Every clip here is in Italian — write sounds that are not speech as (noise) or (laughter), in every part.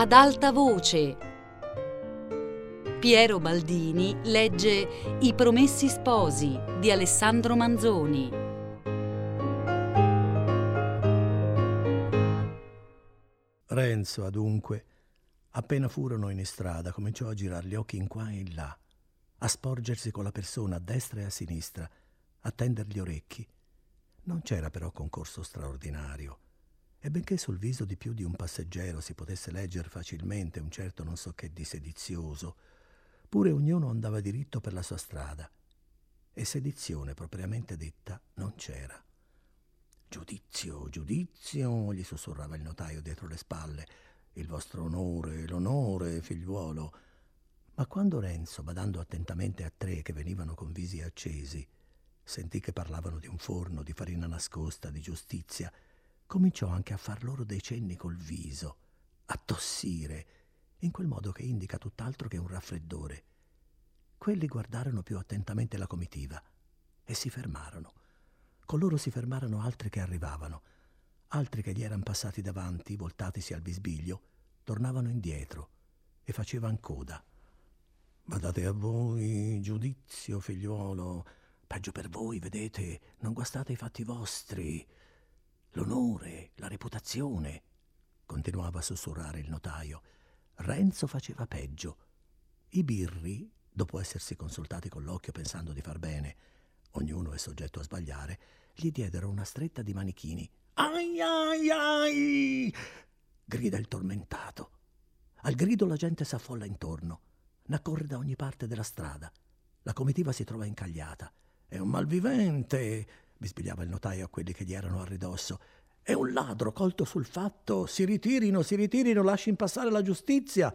ad alta voce. Piero Baldini legge I Promessi Sposi di Alessandro Manzoni. Renzo, adunque, appena furono in strada, cominciò a girar gli occhi in qua e in là, a sporgersi con la persona a destra e a sinistra, a tender gli orecchi. Non c'era però concorso straordinario e benché sul viso di più di un passeggero si potesse leggere facilmente un certo non so che di sedizioso, pure ognuno andava diritto per la sua strada e sedizione propriamente detta non c'era. Giudizio, giudizio, gli sussurrava il notaio dietro le spalle, il vostro onore, l'onore, figliuolo. Ma quando Renzo, badando attentamente a tre che venivano con visi accesi, sentì che parlavano di un forno, di farina nascosta, di giustizia, cominciò anche a far loro dei cenni col viso, a tossire, in quel modo che indica tutt'altro che un raffreddore. Quelli guardarono più attentamente la comitiva e si fermarono. Con loro si fermarono altri che arrivavano. Altri che gli erano passati davanti, voltatisi al bisbiglio, tornavano indietro e facevano coda. Badate a voi, giudizio, figliuolo. Peggio per voi, vedete, non guastate i fatti vostri l'onore, la reputazione, continuava a sussurrare il notaio. Renzo faceva peggio. I birri, dopo essersi consultati con l'occhio pensando di far bene, ognuno è soggetto a sbagliare, gli diedero una stretta di manichini. Ai ai ai! grida il tormentato. Al grido la gente s'affolla intorno, n'accorre da ogni parte della strada. La comitiva si trova incagliata. È un malvivente! Bisbigliava il notaio a quelli che gli erano a ridosso. È un ladro colto sul fatto. Si ritirino, si ritirino, lasciin passare la giustizia.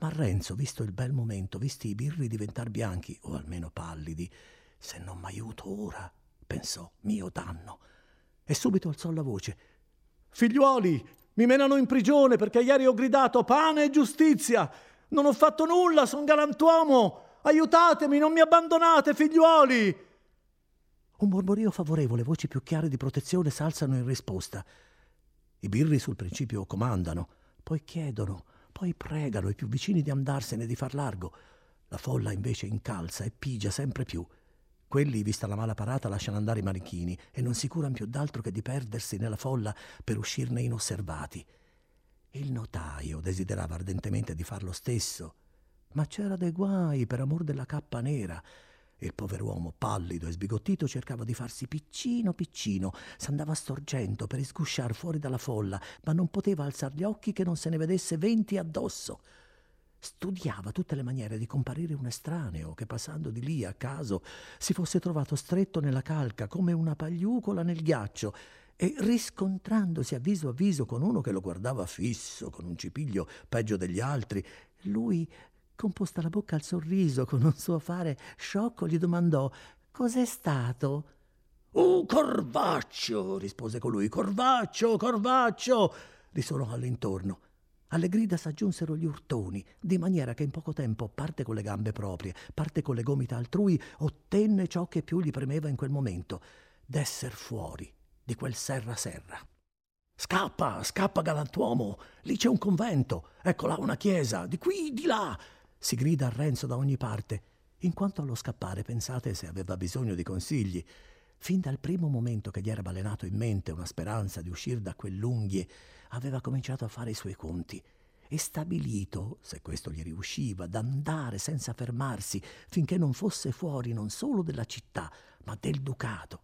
Ma Renzo, visto il bel momento, visti i birri diventar bianchi, o almeno pallidi, se non m'aiuto ora, pensò, mio danno. E subito alzò la voce. Figliuoli, mi menano in prigione perché ieri ho gridato pane e giustizia. Non ho fatto nulla, son galantuomo. Aiutatemi, non mi abbandonate, figliuoli. Un mormorio favorevole, voci più chiare di protezione s'alzano in risposta. I birri sul principio comandano, poi chiedono, poi pregano i più vicini di andarsene, di far largo. La folla invece incalza e pigia sempre più. Quelli, vista la mala parata, lasciano andare i manichini e non si curano più d'altro che di perdersi nella folla per uscirne inosservati. Il notaio desiderava ardentemente di far lo stesso, ma c'era dei guai per amor della cappa nera il pover'uomo, pallido e sbigottito, cercava di farsi piccino piccino, s'andava storgendo per isgusciar fuori dalla folla, ma non poteva alzar gli occhi che non se ne vedesse venti addosso. Studiava tutte le maniere di comparire un estraneo che passando di lì a caso si fosse trovato stretto nella calca come una pagliucola nel ghiaccio e riscontrandosi a viso a viso con uno che lo guardava fisso, con un cipiglio peggio degli altri, lui composta la bocca al sorriso con un suo fare sciocco, gli domandò Cos'è stato? Oh, Corvaccio, rispose colui. Corvaccio, Corvaccio, risuonò all'intorno. Alle grida s'aggiunsero gli urtoni, di maniera che in poco tempo, parte con le gambe proprie, parte con le gomita altrui, ottenne ciò che più gli premeva in quel momento, d'esser fuori di quel serra serra. Scappa, scappa, galantuomo, lì c'è un convento, ecco là una chiesa, di qui, di là, si grida a Renzo da ogni parte. In quanto allo scappare, pensate se aveva bisogno di consigli. Fin dal primo momento che gli era balenato in mente una speranza di uscire da quell'unghie, aveva cominciato a fare i suoi conti e stabilito, se questo gli riusciva, d'andare senza fermarsi finché non fosse fuori non solo della città, ma del ducato.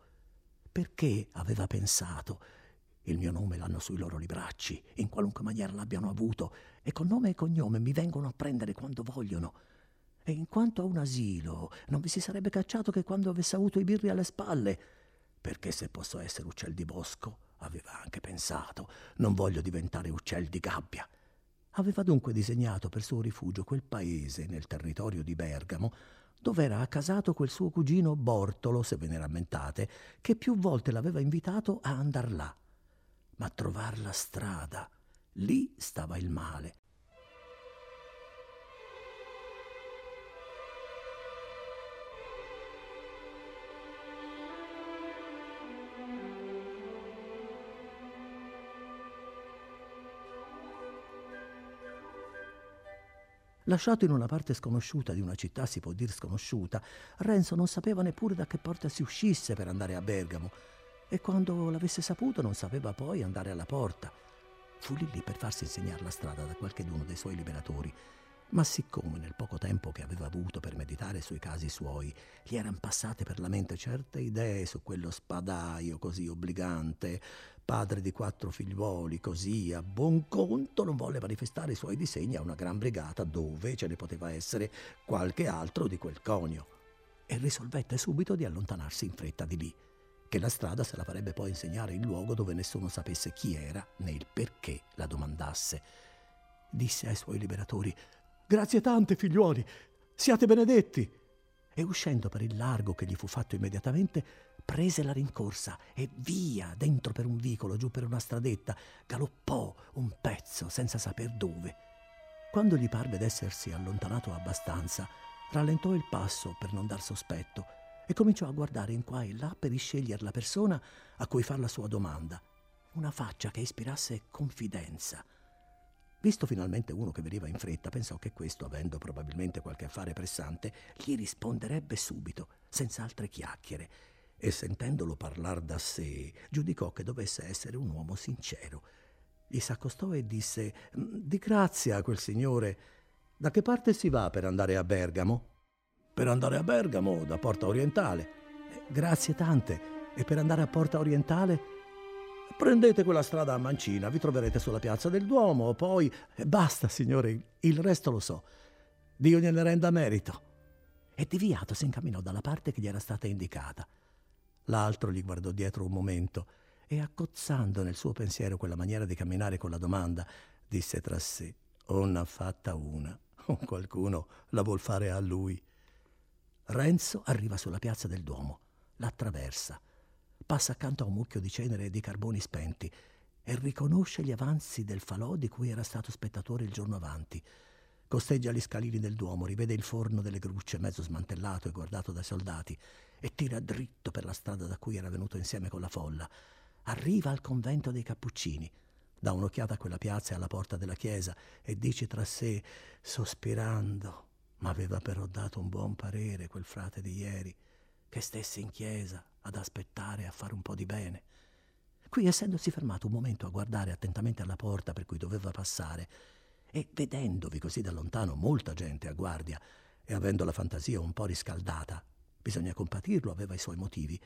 Perché aveva pensato il mio nome l'hanno sui loro libracci, in qualunque maniera l'abbiano avuto, e con nome e cognome mi vengono a prendere quando vogliono. E in quanto a un asilo, non vi si sarebbe cacciato che quando avesse avuto i birri alle spalle, perché se posso essere uccel di bosco, aveva anche pensato, non voglio diventare uccel di gabbia. Aveva dunque disegnato per suo rifugio quel paese nel territorio di Bergamo, dove era accasato quel suo cugino Bortolo, se ve ne rammentate, che più volte l'aveva invitato a andar là ma trovar la strada, lì stava il male. Lasciato in una parte sconosciuta di una città, si può dire sconosciuta, Renzo non sapeva neppure da che porta si uscisse per andare a Bergamo e quando l'avesse saputo non sapeva poi andare alla porta. Fu lì lì per farsi insegnare la strada da qualcheduno dei suoi liberatori ma siccome nel poco tempo che aveva avuto per meditare sui casi suoi gli erano passate per la mente certe idee su quello spadaio così obbligante, padre di quattro figliuoli, così a buon conto non volle manifestare i suoi disegni a una gran brigata dove ce ne poteva essere qualche altro di quel conio. E risolvette subito di allontanarsi in fretta di lì, che la strada se la farebbe poi insegnare il luogo dove nessuno sapesse chi era né il perché la domandasse. Disse ai suoi liberatori Grazie tante, figliuoli, siate benedetti. E uscendo per il largo che gli fu fatto immediatamente, prese la rincorsa e via dentro per un vicolo, giù per una stradetta, galoppò un pezzo senza saper dove. Quando gli parve d'essersi allontanato abbastanza, rallentò il passo per non dar sospetto e cominciò a guardare in qua e là per iscegliere la persona a cui far la sua domanda. Una faccia che ispirasse confidenza Visto finalmente uno che veniva in fretta, pensò che questo, avendo probabilmente qualche affare pressante, gli risponderebbe subito, senza altre chiacchiere, e sentendolo parlar da sé, giudicò che dovesse essere un uomo sincero. Gli s'accostò e disse: Di grazia quel signore. Da che parte si va per andare a Bergamo? Per andare a Bergamo, da Porta Orientale. Eh, grazie tante. E per andare a Porta Orientale? Prendete quella strada a mancina, vi troverete sulla piazza del Duomo, poi... Basta, signore, il resto lo so. Dio gliene renda merito. E deviato si incamminò dalla parte che gli era stata indicata. L'altro gli guardò dietro un momento e, accozzando nel suo pensiero quella maniera di camminare con la domanda, disse tra sé: O n'ha fatta una, o (laughs) qualcuno la vuol fare a lui. Renzo arriva sulla piazza del Duomo, l'attraversa passa accanto a un mucchio di cenere e di carboni spenti e riconosce gli avanzi del falò di cui era stato spettatore il giorno avanti. Costeggia gli scalini del Duomo, rivede il forno delle grucce mezzo smantellato e guardato dai soldati e tira dritto per la strada da cui era venuto insieme con la folla. Arriva al convento dei Cappuccini, dà un'occhiata a quella piazza e alla porta della chiesa e dice tra sé, sospirando, ma aveva però dato un buon parere quel frate di ieri, che stesse in chiesa ad aspettare a fare un po' di bene. Qui, essendosi fermato un momento a guardare attentamente alla porta per cui doveva passare, e vedendovi così da lontano molta gente a guardia, e avendo la fantasia un po' riscaldata, bisogna compatirlo, aveva i suoi motivi,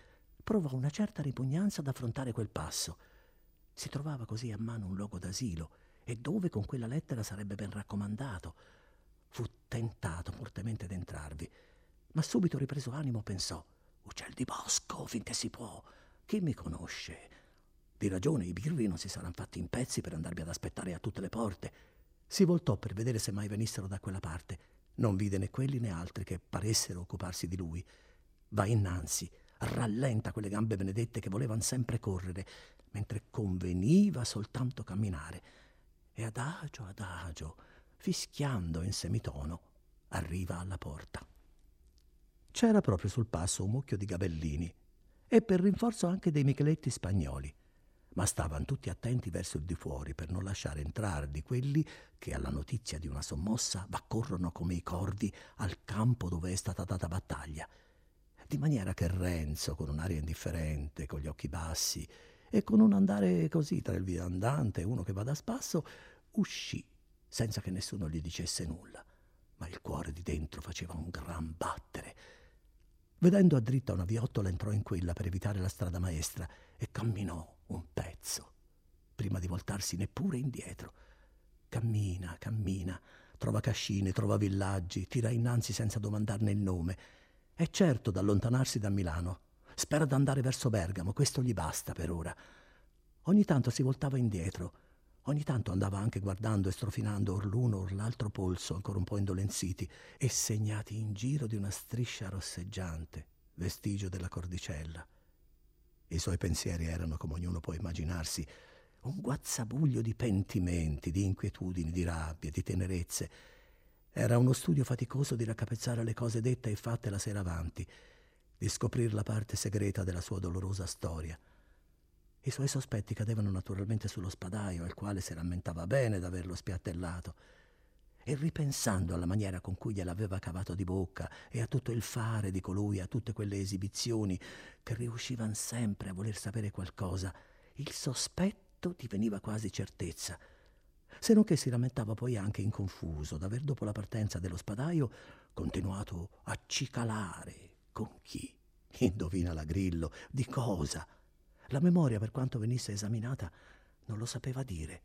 provò una certa ripugnanza ad affrontare quel passo. Si trovava così a mano un luogo d'asilo, e dove con quella lettera sarebbe ben raccomandato. Fu tentato fortemente d'entrarvi, ma subito ripreso animo pensò Uccel di bosco, finché si può. Chi mi conosce? Di ragione i birri non si saranno fatti in pezzi per andarmi ad aspettare a tutte le porte. Si voltò per vedere se mai venissero da quella parte. Non vide né quelli né altri che paressero occuparsi di lui. Va innanzi, rallenta quelle gambe benedette che volevano sempre correre, mentre conveniva soltanto camminare. E adagio, adagio, fischiando in semitono, arriva alla porta. C'era proprio sul passo un mucchio di gabellini e per rinforzo anche dei micheletti spagnoli, ma stavano tutti attenti verso il di fuori per non lasciare entrare di quelli che alla notizia di una sommossa vaccorrono come i corvi al campo dove è stata data battaglia. Di maniera che Renzo, con un'aria indifferente, con gli occhi bassi e con un andare così tra il viandante e uno che va da spasso, uscì senza che nessuno gli dicesse nulla. Ma il cuore di dentro faceva un gran battere Vedendo a dritta una viottola entrò in quella per evitare la strada maestra e camminò un pezzo, prima di voltarsi neppure indietro. Cammina, cammina, trova cascine, trova villaggi, tira innanzi senza domandarne il nome. È certo da allontanarsi da Milano. Spera d'andare verso Bergamo, questo gli basta per ora. Ogni tanto si voltava indietro Ogni tanto andava anche guardando e strofinando or l'uno or l'altro polso, ancora un po' indolenziti, e segnati in giro di una striscia rosseggiante, vestigio della cordicella. I suoi pensieri erano, come ognuno può immaginarsi, un guazzabuglio di pentimenti, di inquietudini, di rabbie, di tenerezze. Era uno studio faticoso di raccapezzare le cose dette e fatte la sera avanti, di scoprire la parte segreta della sua dolorosa storia. I suoi sospetti cadevano naturalmente sullo spadaio, al quale si rammentava bene d'averlo spiattellato. e ripensando alla maniera con cui gliel'aveva cavato di bocca e a tutto il fare di colui, a tutte quelle esibizioni che riuscivan sempre a voler sapere qualcosa, il sospetto diveniva quasi certezza. Se non che si lamentava poi anche in confuso d'aver dopo la partenza dello spadaio continuato a cicalare. Con chi? Indovina la grillo. Di cosa? La memoria, per quanto venisse esaminata, non lo sapeva dire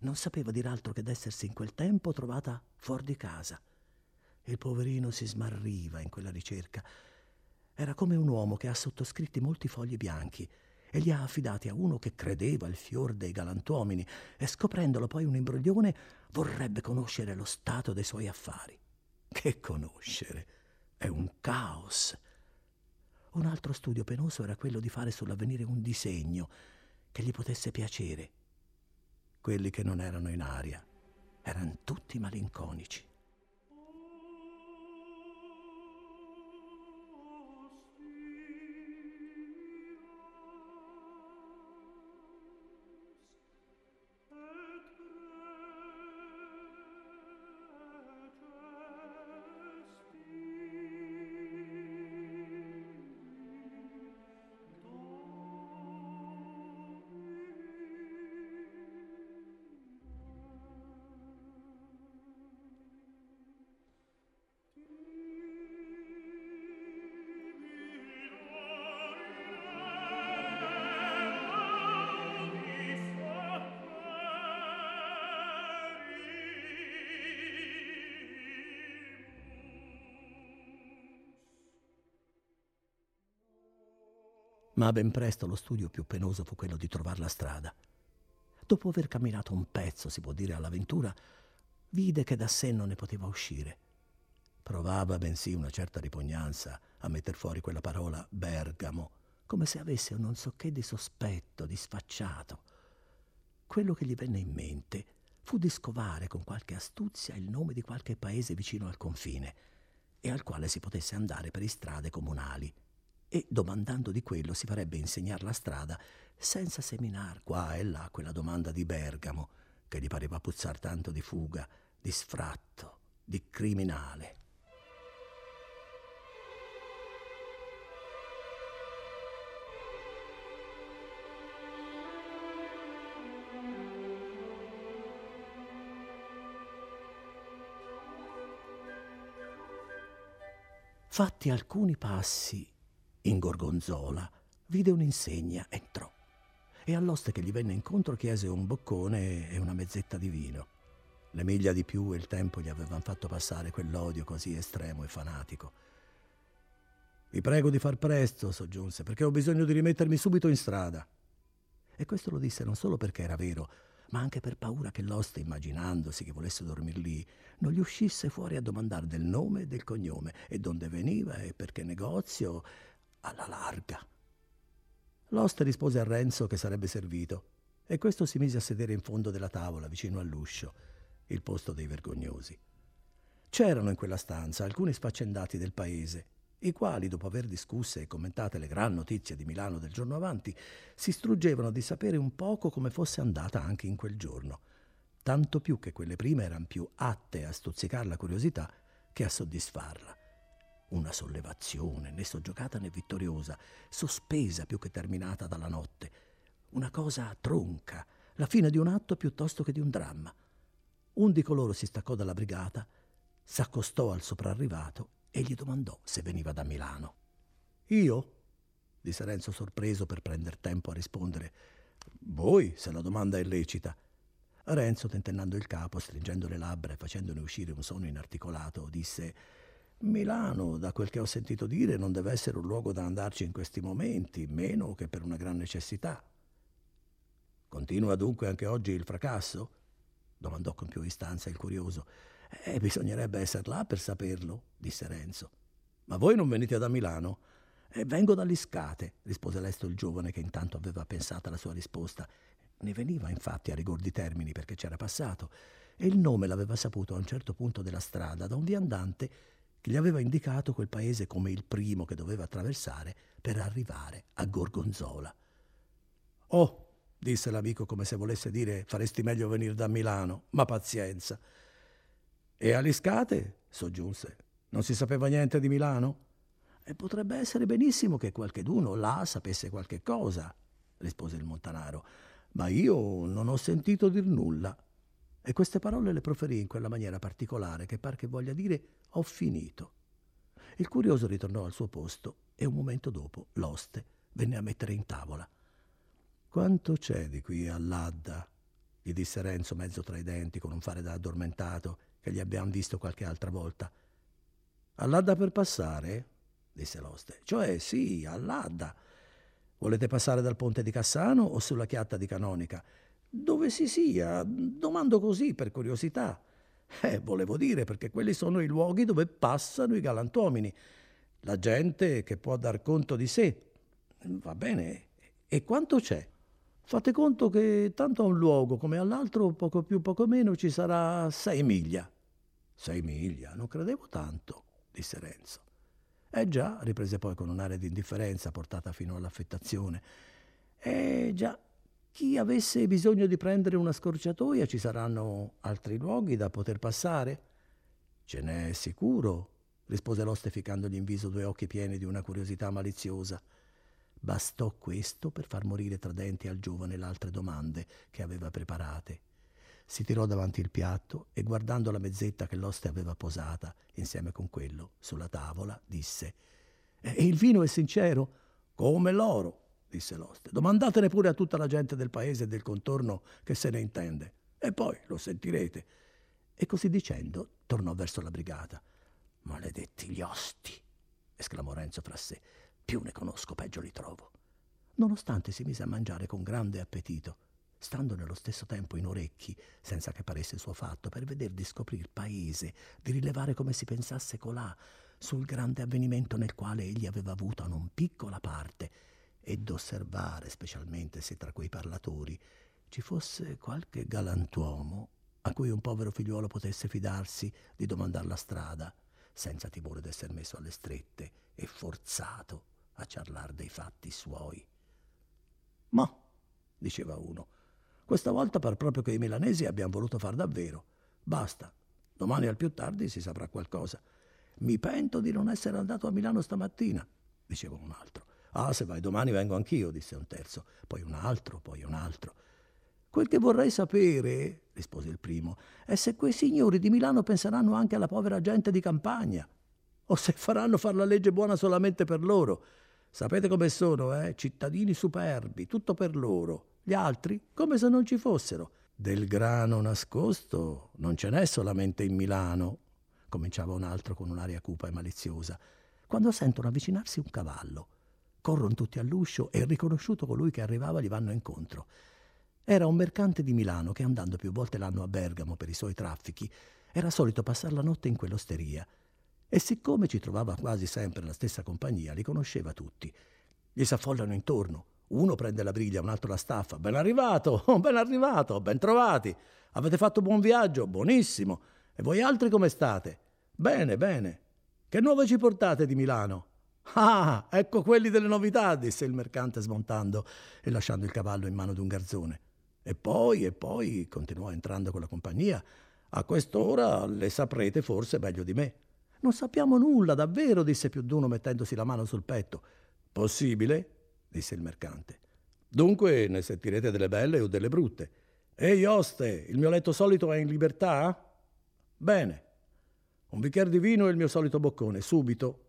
non sapeva dir altro che d'essersi in quel tempo trovata fuori di casa. Il poverino si smarriva in quella ricerca. Era come un uomo che ha sottoscritti molti fogli bianchi e li ha affidati a uno che credeva il fior dei galantuomini e scoprendolo poi un imbroglione vorrebbe conoscere lo stato dei suoi affari. Che conoscere? È un caos. Un altro studio penoso era quello di fare sull'avvenire un disegno che gli potesse piacere quelli che non erano in aria erano tutti malinconici. Ma ben presto lo studio più penoso fu quello di trovare la strada. Dopo aver camminato un pezzo, si può dire, all'avventura, vide che da sé non ne poteva uscire. Provava bensì una certa ripugnanza a metter fuori quella parola Bergamo, come se avesse un non so che di sospetto, di sfacciato. Quello che gli venne in mente fu di scovare con qualche astuzia il nome di qualche paese vicino al confine e al quale si potesse andare per strade comunali e domandando di quello si farebbe insegnare la strada senza seminar qua e là quella domanda di Bergamo che gli pareva puzzar tanto di fuga, di sfratto, di criminale. Fatti alcuni passi in Gorgonzola vide un'insegna, entrò e all'oste che gli venne incontro chiese un boccone e una mezzetta di vino. Le miglia di più e il tempo gli avevano fatto passare quell'odio così estremo e fanatico. Vi prego di far presto, soggiunse, perché ho bisogno di rimettermi subito in strada. E questo lo disse non solo perché era vero, ma anche per paura che l'oste, immaginandosi che volesse dormir lì, non gli uscisse fuori a domandare del nome e del cognome, e donde veniva, e perché negozio, alla larga. L'oste rispose a Renzo che sarebbe servito e questo si mise a sedere in fondo della tavola vicino all'uscio, il posto dei vergognosi. C'erano in quella stanza alcuni sfaccendati del paese, i quali, dopo aver discusse e commentate le gran notizie di Milano del giorno avanti, si struggevano di sapere un poco come fosse andata anche in quel giorno, tanto più che quelle prime erano più atte a stuzzicar la curiosità che a soddisfarla. Una sollevazione, né soggiocata né vittoriosa, sospesa più che terminata dalla notte. Una cosa tronca, la fine di un atto piuttosto che di un dramma. Un di coloro si staccò dalla brigata, s'accostò al soprarrivato e gli domandò se veniva da Milano. Io? disse Renzo sorpreso per prender tempo a rispondere. Voi, se la domanda è lecita. Renzo, tentennando il capo, stringendo le labbra e facendone uscire un suono inarticolato, disse Milano, da quel che ho sentito dire, non deve essere un luogo da andarci in questi momenti, meno che per una gran necessità. Continua dunque anche oggi il fracasso? domandò con più istanza il curioso. Eh, bisognerebbe essere là per saperlo, disse Renzo. Ma voi non venite da Milano? Eh, vengo dall'Iscate, rispose lesto il giovane che intanto aveva pensato alla sua risposta. Ne veniva infatti a rigor di termini perché c'era passato e il nome l'aveva saputo a un certo punto della strada da un viandante che gli aveva indicato quel paese come il primo che doveva attraversare per arrivare a Gorgonzola. Oh, disse l'amico come se volesse dire faresti meglio venire da Milano, ma pazienza. E Aliscate? soggiunse. Non si sapeva niente di Milano? E potrebbe essere benissimo che qualcheduno là sapesse qualche cosa, rispose il montanaro, ma io non ho sentito dir nulla. E queste parole le proferì in quella maniera particolare che par che voglia dire ho finito. Il curioso ritornò al suo posto e un momento dopo l'oste venne a mettere in tavola. Quanto c'è di qui all'Adda? gli disse Renzo mezzo tra i denti con un fare da addormentato che gli abbiamo visto qualche altra volta. All'Adda per passare? disse l'oste. Cioè sì, all'Adda. Volete passare dal ponte di Cassano o sulla chiatta di Canonica? Dove si sia, domando così per curiosità. Eh, volevo dire, perché quelli sono i luoghi dove passano i galantuomini, la gente che può dar conto di sé. Va bene, e quanto c'è? Fate conto che tanto a un luogo come all'altro, poco più, poco meno, ci sarà sei miglia. Sei miglia? Non credevo tanto, disse Renzo. Eh già, riprese poi con un'aria di indifferenza portata fino all'affettazione. Eh già, chi avesse bisogno di prendere una scorciatoia ci saranno altri luoghi da poter passare? Ce n'è sicuro, rispose l'oste ficandogli in viso due occhi pieni di una curiosità maliziosa. Bastò questo per far morire tra denti al giovane le altre domande che aveva preparate. Si tirò davanti il piatto e guardando la mezzetta che l'oste aveva posata insieme con quello sulla tavola, disse E il vino è sincero? Come l'oro, disse l'oste. Domandatene pure a tutta la gente del paese e del contorno che se ne intende. E poi lo sentirete. E così dicendo tornò verso la brigata. Maledetti gli osti! esclamò Renzo fra sé. Più ne conosco, peggio li trovo. Nonostante si mise a mangiare con grande appetito, stando nello stesso tempo in orecchi, senza che paresse suo fatto, per veder di scoprire il paese, di rilevare come si pensasse colà sul grande avvenimento nel quale egli aveva avuto non piccola parte, e d'osservare specialmente se tra quei parlatori ci fosse qualche galantuomo a cui un povero figliuolo potesse fidarsi di domandar la strada, senza timore d'esser messo alle strette e forzato a ciarlar dei fatti suoi. Ma, diceva uno, questa volta par proprio che i milanesi abbiamo voluto far davvero. Basta, domani al più tardi si saprà qualcosa. Mi pento di non essere andato a Milano stamattina, diceva un altro. Ah, se vai domani vengo anch'io, disse un terzo, poi un altro, poi un altro. Quel che vorrei sapere, rispose il primo, è se quei signori di Milano penseranno anche alla povera gente di campagna, o se faranno far la legge buona solamente per loro. Sapete come sono, eh? Cittadini superbi, tutto per loro. Gli altri come se non ci fossero. Del grano nascosto non ce n'è solamente in Milano, cominciava un altro con un'aria cupa e maliziosa, quando sentono avvicinarsi un cavallo. Corrono tutti all'uscio e riconosciuto colui che arrivava gli vanno incontro. Era un mercante di Milano che andando più volte l'anno a Bergamo per i suoi traffichi era solito passare la notte in quell'osteria e siccome ci trovava quasi sempre la stessa compagnia, li conosceva tutti. Gli s'affollano intorno. Uno prende la briglia, un altro la staffa. Ben arrivato, (laughs) ben arrivato, ben trovati. Avete fatto buon viaggio? Buonissimo. E voi altri come state? Bene, bene. Che nuove ci portate di Milano? Ah, ecco quelli delle novità, disse il mercante smontando e lasciando il cavallo in mano d'un garzone. E poi, e poi, continuò entrando con la compagnia, a quest'ora le saprete forse meglio di me. Non sappiamo nulla, davvero, disse più d'uno mettendosi la mano sul petto. Possibile? disse il mercante. Dunque ne sentirete delle belle o delle brutte. Ehi, oste, il mio letto solito è in libertà? Bene. Un bicchiere di vino e il mio solito boccone, subito.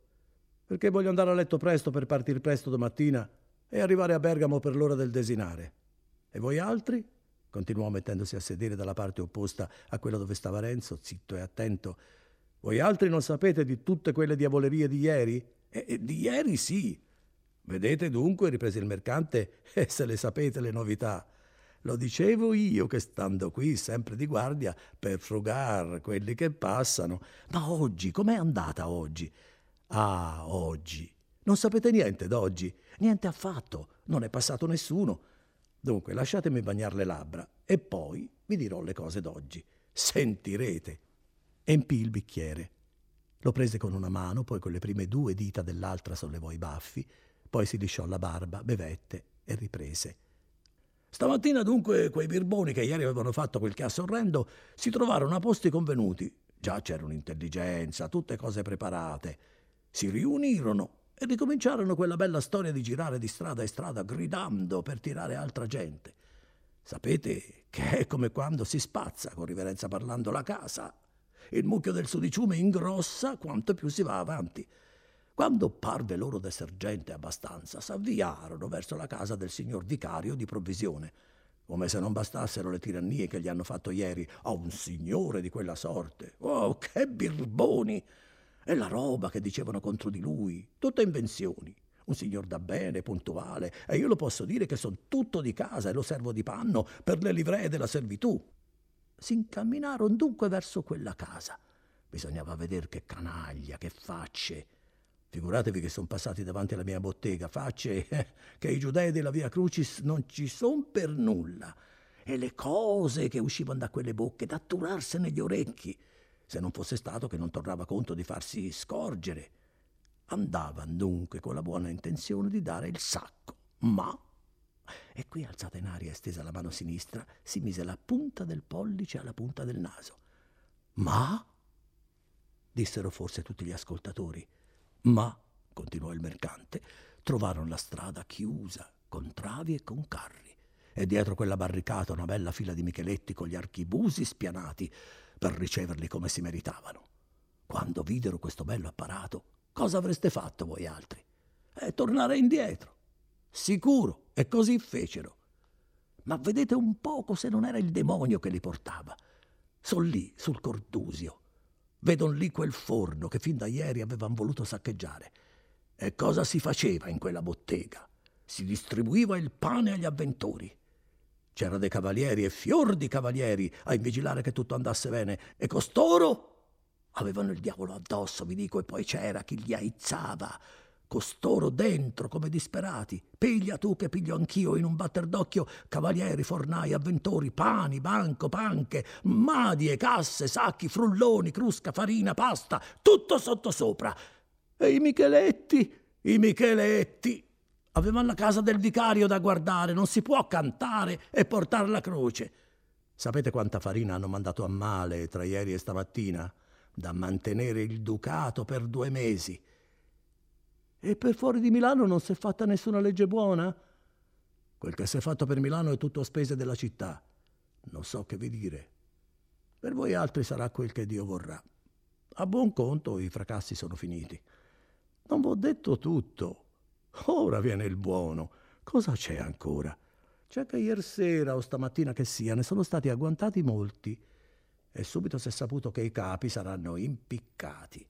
Perché voglio andare a letto presto per partire presto domattina e arrivare a Bergamo per l'ora del desinare. E voi altri? Continuò mettendosi a sedere dalla parte opposta a quella dove stava Renzo, zitto e attento, voi altri non sapete di tutte quelle diavolerie di ieri? E, e di ieri sì. Vedete dunque, riprese il mercante, (laughs) e se le sapete le novità. Lo dicevo io che stando qui sempre di guardia per frugar quelli che passano. Ma oggi, com'è andata oggi? Ah, oggi. Non sapete niente d'oggi? Niente affatto. Non è passato nessuno. Dunque, lasciatemi bagnare le labbra e poi vi dirò le cose d'oggi. Sentirete empì il bicchiere. Lo prese con una mano, poi con le prime due dita dell'altra sollevò i baffi, poi si lisciò la barba, bevette e riprese. Stamattina dunque quei birboni che ieri avevano fatto quel chiasso orrendo si trovarono a posti convenuti. Già c'era un'intelligenza, tutte cose preparate. Si riunirono e ricominciarono quella bella storia di girare di strada in strada gridando per tirare altra gente. Sapete che è come quando si spazza, con riverenza parlando, la casa. Il mucchio del sudiciume ingrossa quanto più si va avanti. Quando parve loro d'esser gente abbastanza, s'avviarono verso la casa del signor vicario di provvisione, come se non bastassero le tirannie che gli hanno fatto ieri a un signore di quella sorte. Oh, che birboni! E la roba che dicevano contro di lui, tutte invenzioni un signor da bene, puntuale, e io lo posso dire che son tutto di casa e lo servo di panno per le livree della servitù. Si incamminarono dunque verso quella casa. Bisognava vedere che canaglia, che facce. Figuratevi che sono passati davanti alla mia bottega, facce (laughs) eh, che i giudei della Via Crucis non ci son per nulla. E le cose che uscivano da quelle bocche, da turarsene gli orecchi, se non fosse stato che non tornava conto di farsi scorgere. Andavan dunque con la buona intenzione di dare il sacco, ma... E qui alzata in aria e stesa la mano sinistra, si mise la punta del pollice alla punta del naso. Ma? dissero forse tutti gli ascoltatori. Ma, continuò il mercante, trovarono la strada chiusa, con travi e con carri, e dietro quella barricata una bella fila di Micheletti con gli archibusi spianati per riceverli come si meritavano. Quando videro questo bello apparato, Cosa avreste fatto voi altri? Eh, tornare indietro. Sicuro, e così fecero. Ma vedete un poco se non era il demonio che li portava. Sono lì, sul Cordusio. Vedon lì quel forno che fin da ieri avevano voluto saccheggiare. E cosa si faceva in quella bottega? Si distribuiva il pane agli avventori. C'era dei cavalieri e fior di cavalieri a invigilare che tutto andasse bene, e costoro Avevano il diavolo addosso, vi dico, e poi c'era chi li aizzava. Costoro dentro come disperati. Piglia tu che piglio anch'io in un batter d'occhio cavalieri, fornai, avventori, pani, banco, panche, madie, casse, sacchi, frulloni, crusca, farina, pasta, tutto sottosopra. E i Micheletti, i Micheletti. Avevano la casa del vicario da guardare, non si può cantare e portare la croce. Sapete quanta farina hanno mandato a male tra ieri e stamattina? da mantenere il ducato per due mesi. E per fuori di Milano non si è fatta nessuna legge buona? Quel che si è fatto per Milano è tutto a spese della città. Non so che vi dire. Per voi altri sarà quel che Dio vorrà. A buon conto i fracassi sono finiti. Non v'ho detto tutto. Ora viene il buono. Cosa c'è ancora? C'è che ieri sera o stamattina che sia ne sono stati agguantati molti e subito si è saputo che i capi saranno impiccati.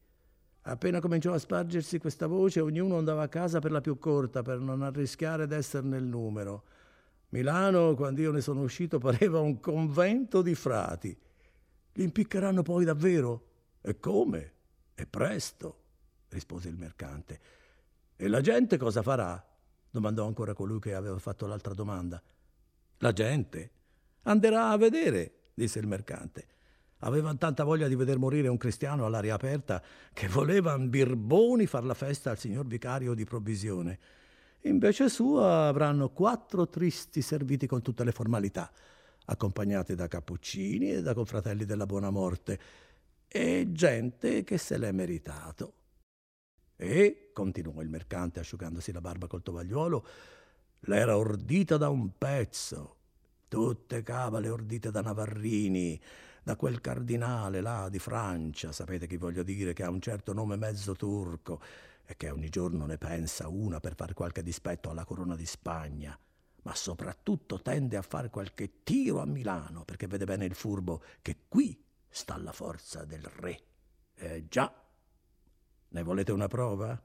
Appena cominciò a spargersi questa voce, ognuno andava a casa per la più corta, per non arrischiare d'essere nel numero. Milano, quando io ne sono uscito, pareva un convento di frati. Li impiccheranno poi davvero? E come? E presto, rispose il mercante. E la gente cosa farà? domandò ancora colui che aveva fatto l'altra domanda. La gente? Anderà a vedere, disse il mercante. Avevano tanta voglia di veder morire un cristiano all'aria aperta che volevano birboni far la festa al signor vicario di provvisione. Invece sua avranno quattro tristi serviti con tutte le formalità, accompagnati da cappuccini e da confratelli della buona morte, e gente che se l'è meritato. E, continuò il mercante asciugandosi la barba col tovagliuolo, l'era ordita da un pezzo, tutte cavale ordite da Navarrini, da quel cardinale là di Francia, sapete chi voglio dire, che ha un certo nome mezzo turco e che ogni giorno ne pensa una per fare qualche dispetto alla corona di Spagna, ma soprattutto tende a fare qualche tiro a Milano perché vede bene il furbo che qui sta la forza del re. Eh già, ne volete una prova?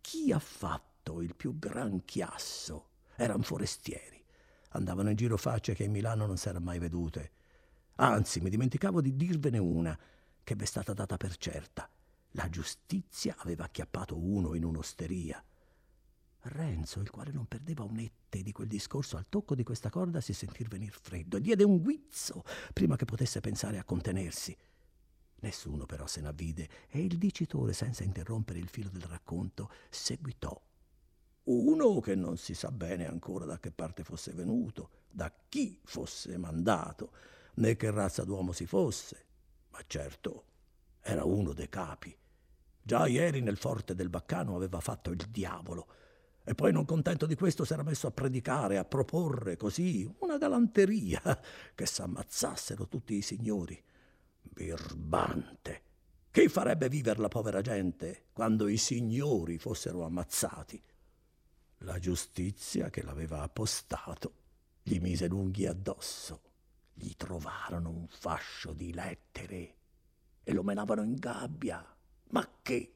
Chi ha fatto il più gran chiasso? Erano forestieri. Andavano in giro facce che in Milano non s'erano mai vedute Anzi, mi dimenticavo di dirvene una che v'è stata data per certa. La giustizia aveva acchiappato uno in un'osteria. Renzo, il quale non perdeva un ette di quel discorso, al tocco di questa corda si sentir venir freddo e diede un guizzo prima che potesse pensare a contenersi. Nessuno però se n'avvide e il dicitore, senza interrompere il filo del racconto, seguitò. Uno che non si sa bene ancora da che parte fosse venuto, da chi fosse mandato, né che razza d'uomo si fosse, ma certo era uno dei capi. Già ieri nel forte del Baccano aveva fatto il diavolo. E poi, non contento di questo, si era messo a predicare, a proporre così una galanteria (laughs) che s'ammazzassero tutti i signori. Birbante. Chi farebbe vivere la povera gente quando i signori fossero ammazzati? La giustizia che l'aveva appostato gli mise lunghi addosso. Gli trovarono un fascio di lettere e lo menavano in gabbia. Ma che?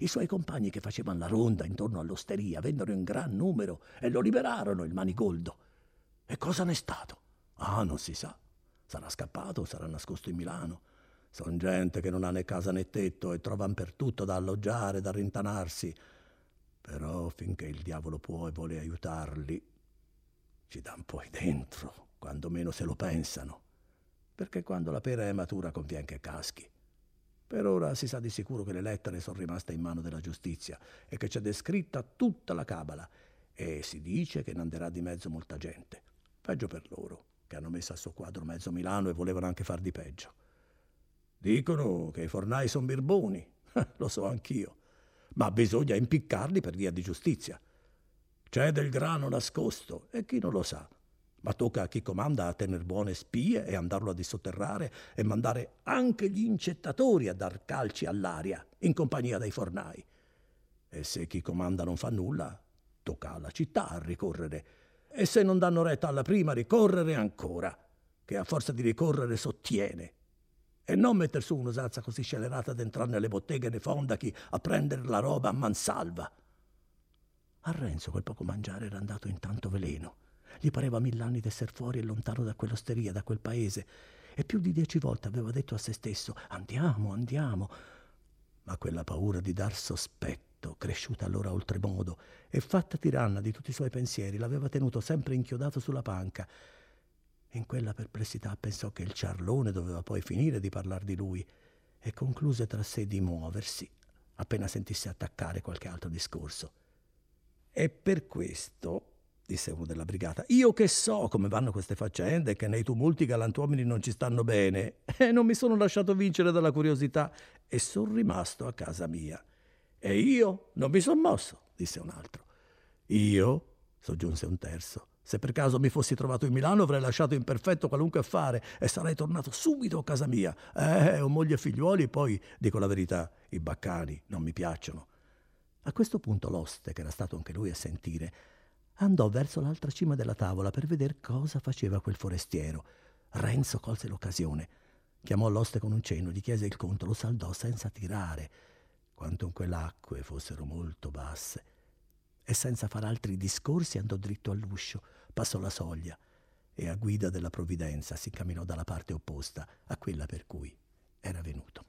I suoi compagni che facevano la ronda intorno all'osteria vennero in gran numero e lo liberarono il manigoldo. E cosa n'è stato? Ah, non si sa. Sarà scappato o sarà nascosto in Milano. Son gente che non ha né casa né tetto e trovan per tutto da alloggiare, da rintanarsi. Però finché il diavolo può e vuole aiutarli, ci dan poi dentro, quando meno se lo pensano. Perché quando la pera è matura conviene che caschi. Per ora si sa di sicuro che le lettere sono rimaste in mano della giustizia e che c'è descritta tutta la cabala e si dice che ne anderà di mezzo molta gente. Peggio per loro, che hanno messo a suo quadro mezzo Milano e volevano anche far di peggio. Dicono che i fornai sono birboni, (laughs) lo so anch'io, ma bisogna impiccarli per via di giustizia. C'è del grano nascosto e chi non lo sa ma tocca a chi comanda a tener buone spie e andarlo a dissotterrare e mandare anche gli incettatori a dar calci all'aria in compagnia dei fornai. E se chi comanda non fa nulla, tocca alla città a ricorrere. E se non danno retta alla prima, ricorrere ancora, che a forza di ricorrere sottiene. E non metter su un'usanza così scelerata ad entrare nelle botteghe dei fondachi a prendere la roba a mansalva. A Renzo quel poco mangiare era andato in tanto veleno gli pareva mill'anni d'esser fuori e lontano da quell'osteria, da quel paese, e più di dieci volte aveva detto a se stesso andiamo, andiamo. Ma quella paura di dar sospetto, cresciuta allora oltremodo e fatta tiranna di tutti i suoi pensieri, l'aveva tenuto sempre inchiodato sulla panca. In quella perplessità pensò che il ciarlone doveva poi finire di parlar di lui e concluse tra sé di muoversi appena sentisse attaccare qualche altro discorso. E per questo disse uno della brigata. Io che so come vanno queste faccende e che nei tumulti i galantuomini non ci stanno bene. E non mi sono lasciato vincere dalla curiosità e sono rimasto a casa mia. E io non mi son mosso, disse un altro. Io, soggiunse un terzo, se per caso mi fossi trovato in Milano avrei lasciato in perfetto qualunque affare e sarei tornato subito a casa mia. Eh, ho moglie e figliuoli, poi, dico la verità, i baccani non mi piacciono. A questo punto l'oste, che era stato anche lui a sentire, andò verso l'altra cima della tavola per vedere cosa faceva quel forestiero. Renzo colse l'occasione. Chiamò l'oste con un cenno, gli chiese il conto, lo saldò senza tirare, quantunque le acque fossero molto basse. E senza far altri discorsi andò dritto all'uscio, passò la soglia e a guida della provvidenza si camminò dalla parte opposta a quella per cui era venuto.